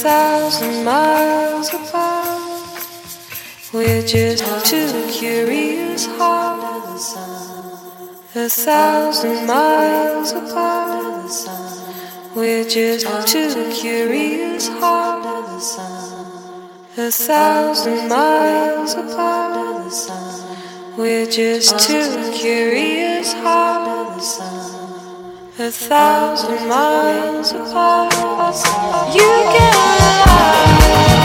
thousand miles apart. We're just two curious hearts, a thousand miles apart. We're just two curious hearts, a thousand miles apart. We're just two curious hearts, a thousand miles apart. You get you